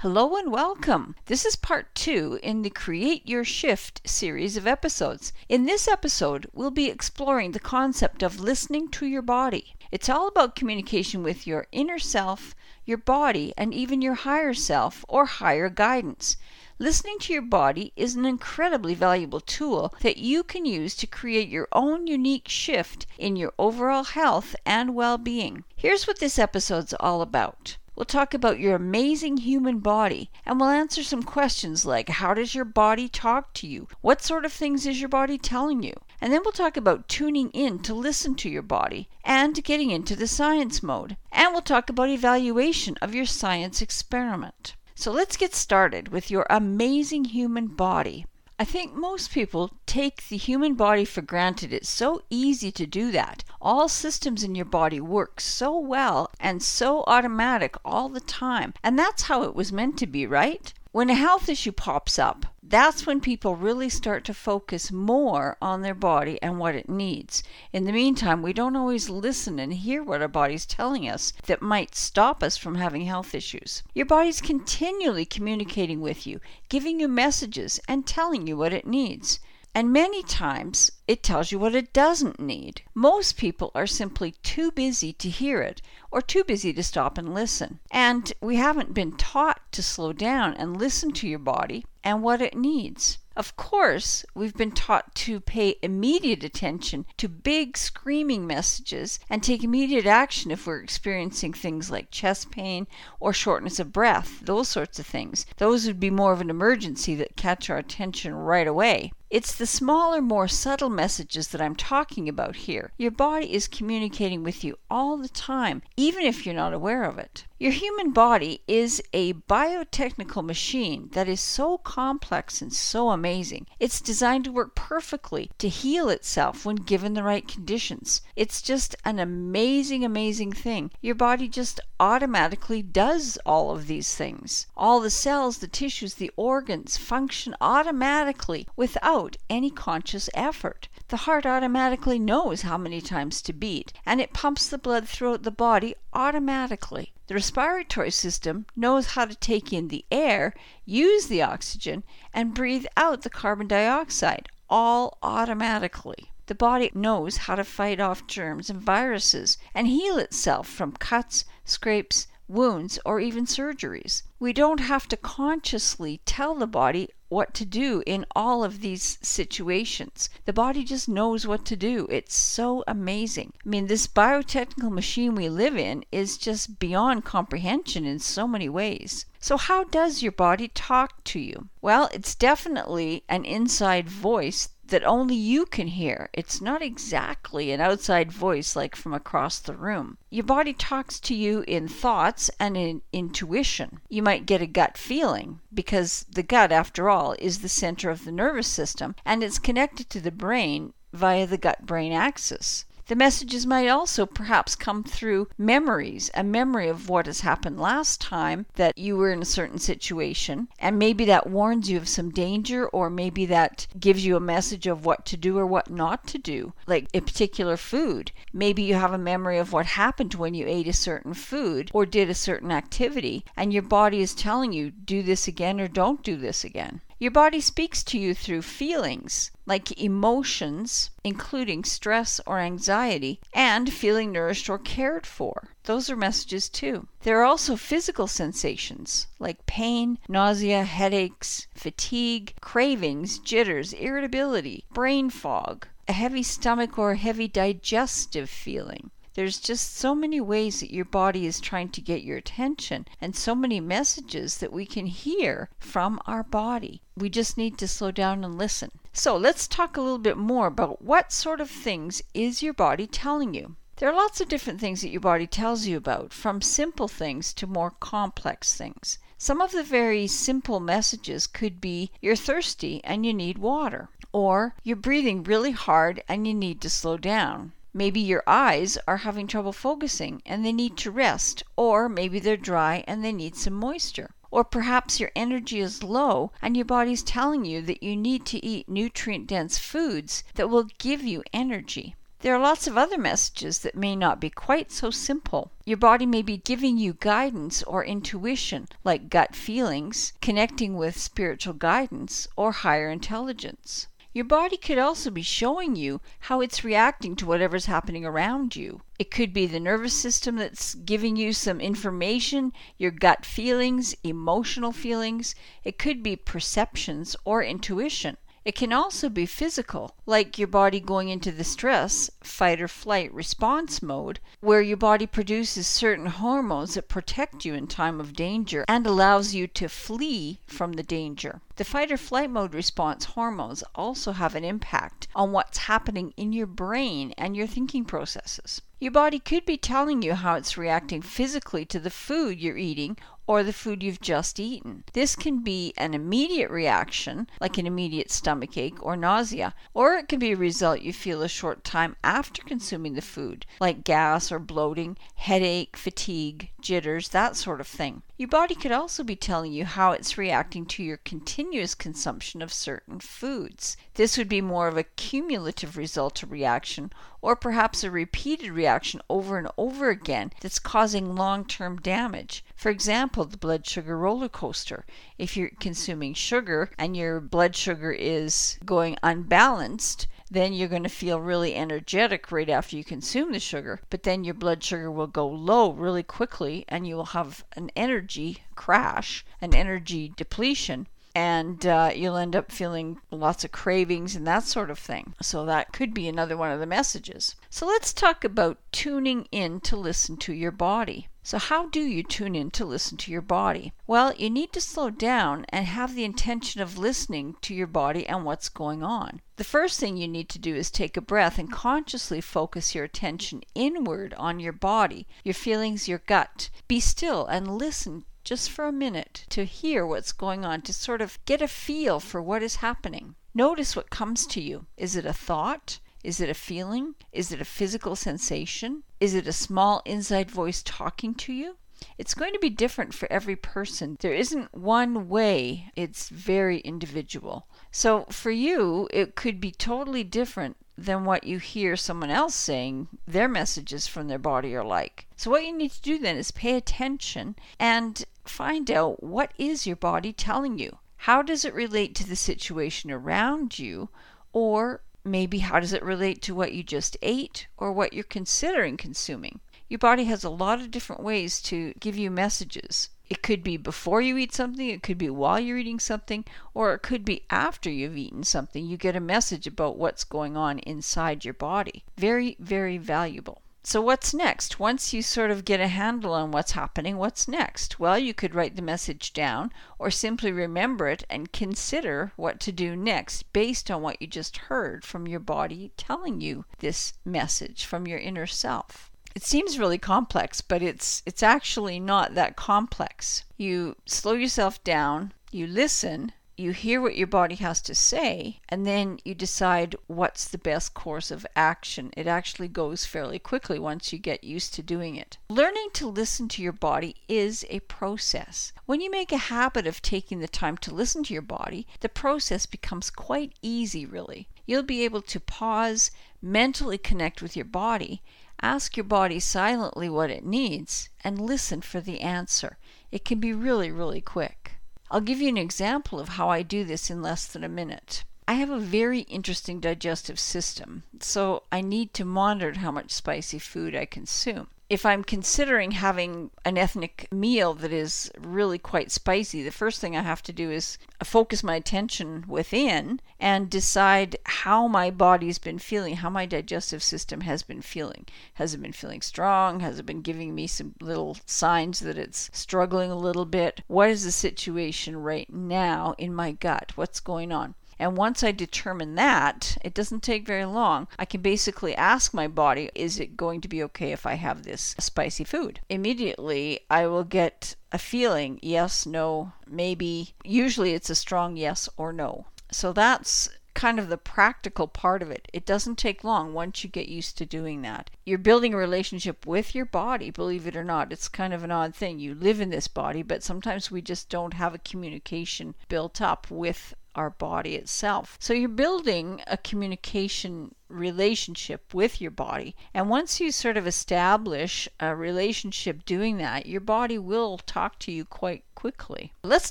Hello and welcome. This is part two in the Create Your Shift series of episodes. In this episode, we'll be exploring the concept of listening to your body. It's all about communication with your inner self, your body, and even your higher self or higher guidance. Listening to your body is an incredibly valuable tool that you can use to create your own unique shift in your overall health and well being. Here's what this episode's all about. We'll talk about your amazing human body and we'll answer some questions like how does your body talk to you? What sort of things is your body telling you? And then we'll talk about tuning in to listen to your body and getting into the science mode. And we'll talk about evaluation of your science experiment. So let's get started with your amazing human body. I think most people take the human body for granted. It's so easy to do that. All systems in your body work so well and so automatic all the time. And that's how it was meant to be, right? When a health issue pops up, that's when people really start to focus more on their body and what it needs. In the meantime, we don't always listen and hear what our body's telling us that might stop us from having health issues. Your body's continually communicating with you, giving you messages, and telling you what it needs. And many times it tells you what it doesn't need. Most people are simply too busy to hear it or too busy to stop and listen. And we haven't been taught to slow down and listen to your body and what it needs. Of course, we've been taught to pay immediate attention to big screaming messages and take immediate action if we're experiencing things like chest pain or shortness of breath, those sorts of things. Those would be more of an emergency that catch our attention right away. It's the smaller, more subtle messages that I'm talking about here. Your body is communicating with you all the time, even if you're not aware of it. Your human body is a biotechnical machine that is so complex and so amazing. It's designed to work perfectly to heal itself when given the right conditions. It's just an amazing, amazing thing. Your body just automatically does all of these things. All the cells, the tissues, the organs function automatically without any conscious effort. The heart automatically knows how many times to beat, and it pumps the blood throughout the body automatically. The respiratory system knows how to take in the air, use the oxygen, and breathe out the carbon dioxide, all automatically. The body knows how to fight off germs and viruses and heal itself from cuts, scrapes, wounds, or even surgeries. We don't have to consciously tell the body what to do in all of these situations. The body just knows what to do. It's so amazing. I mean, this biotechnical machine we live in is just beyond comprehension in so many ways. So, how does your body talk to you? Well, it's definitely an inside voice that only you can hear. It's not exactly an outside voice like from across the room. Your body talks to you in thoughts and in intuition. You might get a gut feeling because the gut, after all, is the center of the nervous system and it's connected to the brain via the gut brain axis. The messages might also perhaps come through memories, a memory of what has happened last time that you were in a certain situation, and maybe that warns you of some danger, or maybe that gives you a message of what to do or what not to do, like a particular food. Maybe you have a memory of what happened when you ate a certain food or did a certain activity, and your body is telling you, do this again or don't do this again. Your body speaks to you through feelings, like emotions, including stress or anxiety, and feeling nourished or cared for. Those are messages too. There are also physical sensations like pain, nausea, headaches, fatigue, cravings, jitters, irritability, brain fog, a heavy stomach or a heavy digestive feeling. There's just so many ways that your body is trying to get your attention and so many messages that we can hear from our body. We just need to slow down and listen. So let's talk a little bit more about what sort of things is your body telling you. There are lots of different things that your body tells you about, from simple things to more complex things. Some of the very simple messages could be you're thirsty and you need water, or you're breathing really hard and you need to slow down. Maybe your eyes are having trouble focusing and they need to rest, or maybe they're dry and they need some moisture. Or perhaps your energy is low and your body's telling you that you need to eat nutrient dense foods that will give you energy. There are lots of other messages that may not be quite so simple. Your body may be giving you guidance or intuition, like gut feelings, connecting with spiritual guidance, or higher intelligence. Your body could also be showing you how it's reacting to whatever's happening around you. It could be the nervous system that's giving you some information, your gut feelings, emotional feelings. It could be perceptions or intuition. It can also be physical, like your body going into the stress, fight or flight response mode, where your body produces certain hormones that protect you in time of danger and allows you to flee from the danger. The fight or flight mode response hormones also have an impact on what's happening in your brain and your thinking processes. Your body could be telling you how it's reacting physically to the food you're eating or the food you've just eaten. This can be an immediate reaction, like an immediate stomach ache or nausea, or it can be a result you feel a short time after consuming the food, like gas or bloating, headache, fatigue, jitters, that sort of thing. Your body could also be telling you how it's reacting to your continuous consumption of certain foods. This would be more of a cumulative result of reaction, or perhaps a repeated reaction over and over again that's causing long term damage. For example, the blood sugar roller coaster. If you're consuming sugar and your blood sugar is going unbalanced, then you're going to feel really energetic right after you consume the sugar. But then your blood sugar will go low really quickly and you will have an energy crash, an energy depletion. And uh, you'll end up feeling lots of cravings and that sort of thing. So, that could be another one of the messages. So, let's talk about tuning in to listen to your body. So, how do you tune in to listen to your body? Well, you need to slow down and have the intention of listening to your body and what's going on. The first thing you need to do is take a breath and consciously focus your attention inward on your body, your feelings, your gut. Be still and listen just for a minute to hear what's going on, to sort of get a feel for what is happening. Notice what comes to you. Is it a thought? Is it a feeling? Is it a physical sensation? Is it a small inside voice talking to you? It's going to be different for every person. There isn't one way, it's very individual. So for you, it could be totally different than what you hear someone else saying their messages from their body are like. So what you need to do then is pay attention and find out what is your body telling you? How does it relate to the situation around you or Maybe how does it relate to what you just ate or what you're considering consuming? Your body has a lot of different ways to give you messages. It could be before you eat something, it could be while you're eating something, or it could be after you've eaten something. You get a message about what's going on inside your body. Very, very valuable. So, what's next? Once you sort of get a handle on what's happening, what's next? Well, you could write the message down or simply remember it and consider what to do next based on what you just heard from your body telling you this message from your inner self. It seems really complex, but it's it's actually not that complex. You slow yourself down, you listen, you hear what your body has to say, and then you decide what's the best course of action. It actually goes fairly quickly once you get used to doing it. Learning to listen to your body is a process. When you make a habit of taking the time to listen to your body, the process becomes quite easy, really. You'll be able to pause, mentally connect with your body, ask your body silently what it needs, and listen for the answer. It can be really, really quick. I'll give you an example of how I do this in less than a minute. I have a very interesting digestive system, so I need to monitor how much spicy food I consume if I'm considering having an ethnic meal that is really quite spicy, the first thing I have to do is focus my attention within and decide how my body's been feeling, how my digestive system has been feeling. Has it been feeling strong? Has it been giving me some little signs that it's struggling a little bit? What is the situation right now in my gut? What's going on? And once I determine that, it doesn't take very long. I can basically ask my body, is it going to be okay if I have this spicy food? Immediately, I will get a feeling yes, no, maybe. Usually it's a strong yes or no. So that's kind of the practical part of it. It doesn't take long once you get used to doing that. You're building a relationship with your body, believe it or not. It's kind of an odd thing. You live in this body, but sometimes we just don't have a communication built up with our body itself. So you're building a communication relationship with your body. And once you sort of establish a relationship doing that, your body will talk to you quite quickly. Let's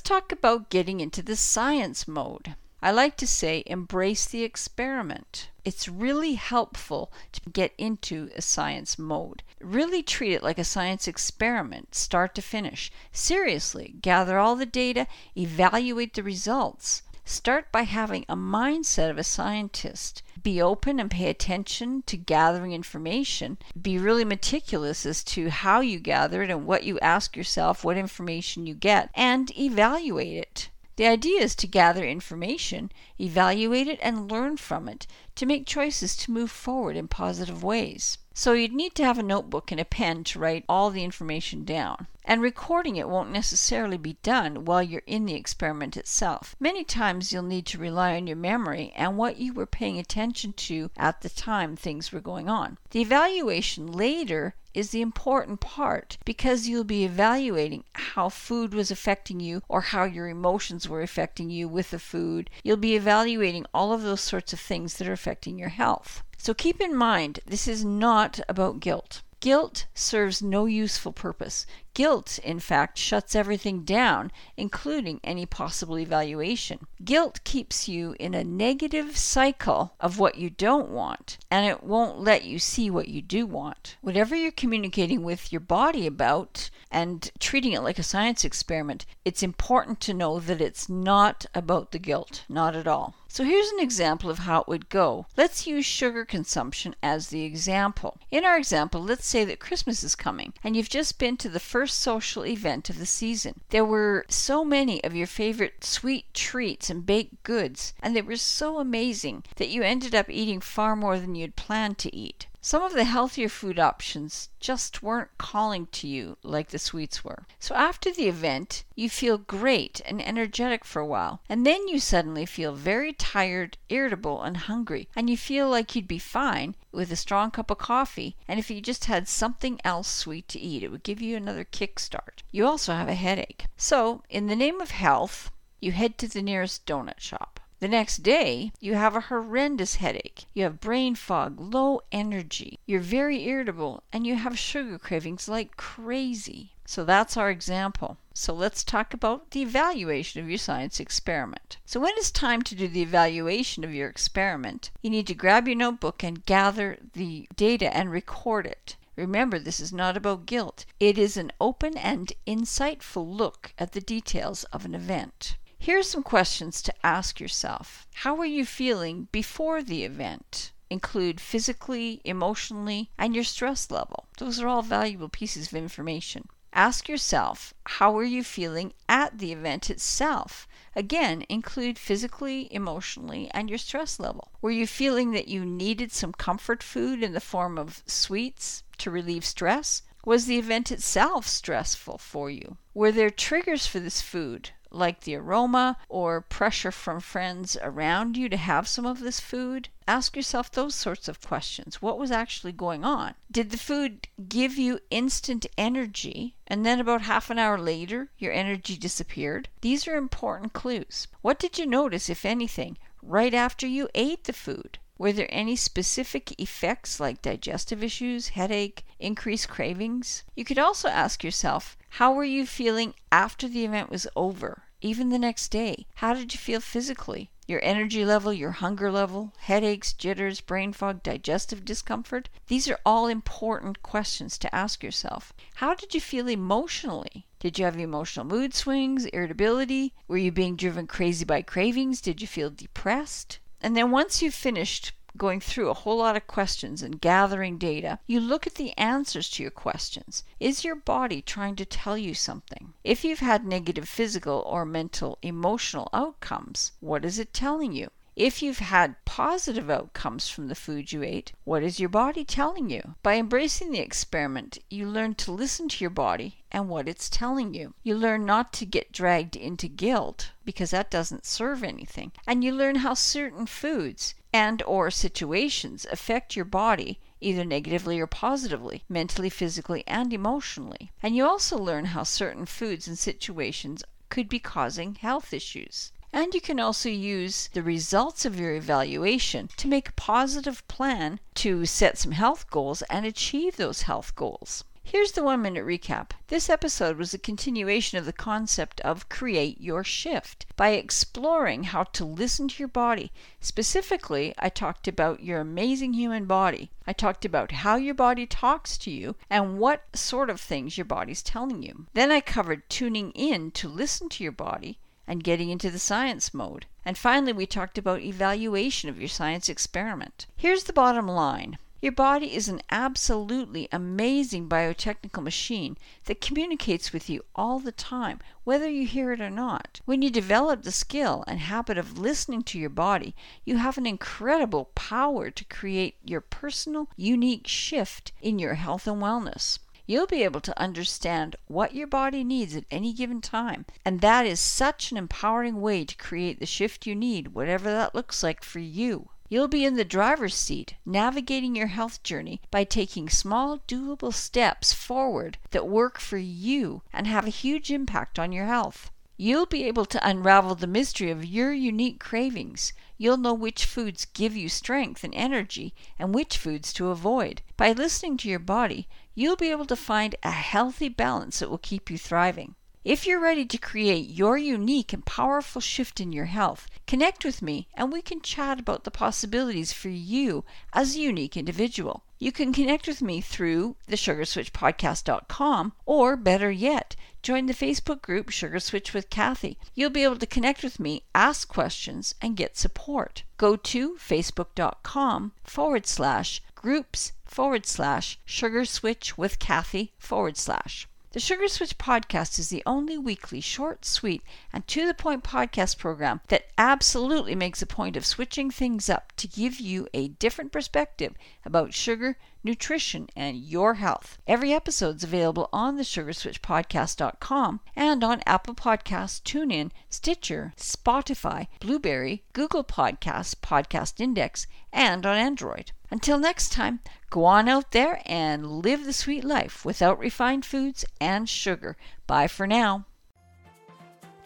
talk about getting into the science mode. I like to say embrace the experiment. It's really helpful to get into a science mode. Really treat it like a science experiment, start to finish. Seriously, gather all the data, evaluate the results. Start by having a mindset of a scientist. Be open and pay attention to gathering information. Be really meticulous as to how you gather it and what you ask yourself, what information you get, and evaluate it. The idea is to gather information, evaluate it, and learn from it to make choices to move forward in positive ways. So you'd need to have a notebook and a pen to write all the information down. And recording it won't necessarily be done while you're in the experiment itself. Many times you'll need to rely on your memory and what you were paying attention to at the time things were going on. The evaluation later is the important part because you'll be evaluating how food was affecting you or how your emotions were affecting you with the food. You'll be evaluating all of those sorts of things that are affecting your health. So keep in mind, this is not about guilt. Guilt serves no useful purpose. Guilt, in fact, shuts everything down, including any possible evaluation. Guilt keeps you in a negative cycle of what you don't want, and it won't let you see what you do want. Whatever you're communicating with your body about and treating it like a science experiment, it's important to know that it's not about the guilt, not at all. So here's an example of how it would go. Let's use sugar consumption as the example. In our example, let's say that Christmas is coming and you've just been to the first social event of the season. There were so many of your favorite sweet treats and baked goods, and they were so amazing that you ended up eating far more than you'd planned to eat. Some of the healthier food options just weren't calling to you like the sweets were. So after the event, you feel great and energetic for a while, and then you suddenly feel very tired, irritable, and hungry, and you feel like you'd be fine with a strong cup of coffee, and if you just had something else sweet to eat, it would give you another kickstart. You also have a headache. So, in the name of health, you head to the nearest donut shop. The next day, you have a horrendous headache. You have brain fog, low energy. You're very irritable, and you have sugar cravings like crazy. So that's our example. So let's talk about the evaluation of your science experiment. So when it's time to do the evaluation of your experiment, you need to grab your notebook and gather the data and record it. Remember, this is not about guilt. It is an open and insightful look at the details of an event. Here are some questions to ask yourself. How were you feeling before the event? Include physically, emotionally, and your stress level. Those are all valuable pieces of information. Ask yourself, how were you feeling at the event itself? Again, include physically, emotionally, and your stress level. Were you feeling that you needed some comfort food in the form of sweets to relieve stress? Was the event itself stressful for you? Were there triggers for this food? Like the aroma or pressure from friends around you to have some of this food? Ask yourself those sorts of questions. What was actually going on? Did the food give you instant energy and then about half an hour later your energy disappeared? These are important clues. What did you notice, if anything, right after you ate the food? Were there any specific effects like digestive issues, headache, increased cravings? You could also ask yourself, how were you feeling after the event was over? Even the next day, how did you feel physically? Your energy level, your hunger level, headaches, jitters, brain fog, digestive discomfort? These are all important questions to ask yourself. How did you feel emotionally? Did you have emotional mood swings, irritability? Were you being driven crazy by cravings? Did you feel depressed? And then once you've finished going through a whole lot of questions and gathering data, you look at the answers to your questions. Is your body trying to tell you something? If you've had negative physical or mental emotional outcomes, what is it telling you? If you've had positive outcomes from the food you ate, what is your body telling you? By embracing the experiment, you learn to listen to your body and what it's telling you. You learn not to get dragged into guilt because that doesn't serve anything. And you learn how certain foods and or situations affect your body either negatively or positively, mentally, physically, and emotionally. And you also learn how certain foods and situations could be causing health issues. And you can also use the results of your evaluation to make a positive plan to set some health goals and achieve those health goals. Here's the one minute recap. This episode was a continuation of the concept of create your shift by exploring how to listen to your body. Specifically, I talked about your amazing human body. I talked about how your body talks to you and what sort of things your body's telling you. Then I covered tuning in to listen to your body and getting into the science mode. And finally, we talked about evaluation of your science experiment. Here's the bottom line. Your body is an absolutely amazing biotechnical machine that communicates with you all the time, whether you hear it or not. When you develop the skill and habit of listening to your body, you have an incredible power to create your personal, unique shift in your health and wellness you'll be able to understand what your body needs at any given time. And that is such an empowering way to create the shift you need, whatever that looks like for you. You'll be in the driver's seat, navigating your health journey by taking small, doable steps forward that work for you and have a huge impact on your health. You'll be able to unravel the mystery of your unique cravings. You'll know which foods give you strength and energy and which foods to avoid. By listening to your body, you'll be able to find a healthy balance that will keep you thriving. If you're ready to create your unique and powerful shift in your health, connect with me and we can chat about the possibilities for you as a unique individual. You can connect with me through the sugarswitchpodcast.com or better yet, join the Facebook group Sugar Switch with Cathy. You'll be able to connect with me, ask questions, and get support. Go to facebook.com forward slash groups forward slash sugar switch with Cathy forward slash. The Sugar Switch podcast is the only weekly, short, sweet, and to the point podcast program that absolutely makes a point of switching things up to give you a different perspective about sugar, nutrition, and your health. Every episode is available on the sugarswitchpodcast.com and on Apple Podcasts, TuneIn, Stitcher, Spotify, Blubrry, Google Podcasts, Podcast Index, and on Android. Until next time, go on out there and live the sweet life without refined foods and sugar. Bye for now.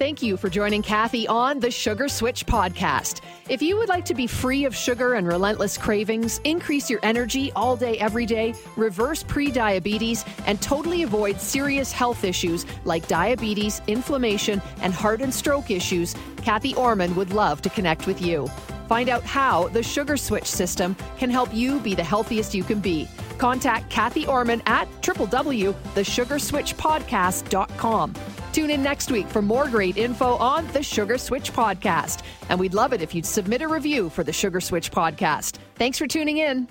Thank you for joining Cathy on the Sugar Switch podcast. If you would like to be free of sugar and relentless cravings, increase your energy all day, every day, reverse pre-diabetes, and totally avoid serious health issues like diabetes, inflammation, and heart and stroke issues, Cathy Ormon would love to connect with you. Find out how the Sugar Switch system can help you be the healthiest you can be. Contact Cathy Ormon at www.thesugarswitchpodcast.com. Tune in next week for more great info on the Sugar Switch Podcast. And we'd love it if you'd submit a review for the Sugar Switch Podcast. Thanks for tuning in.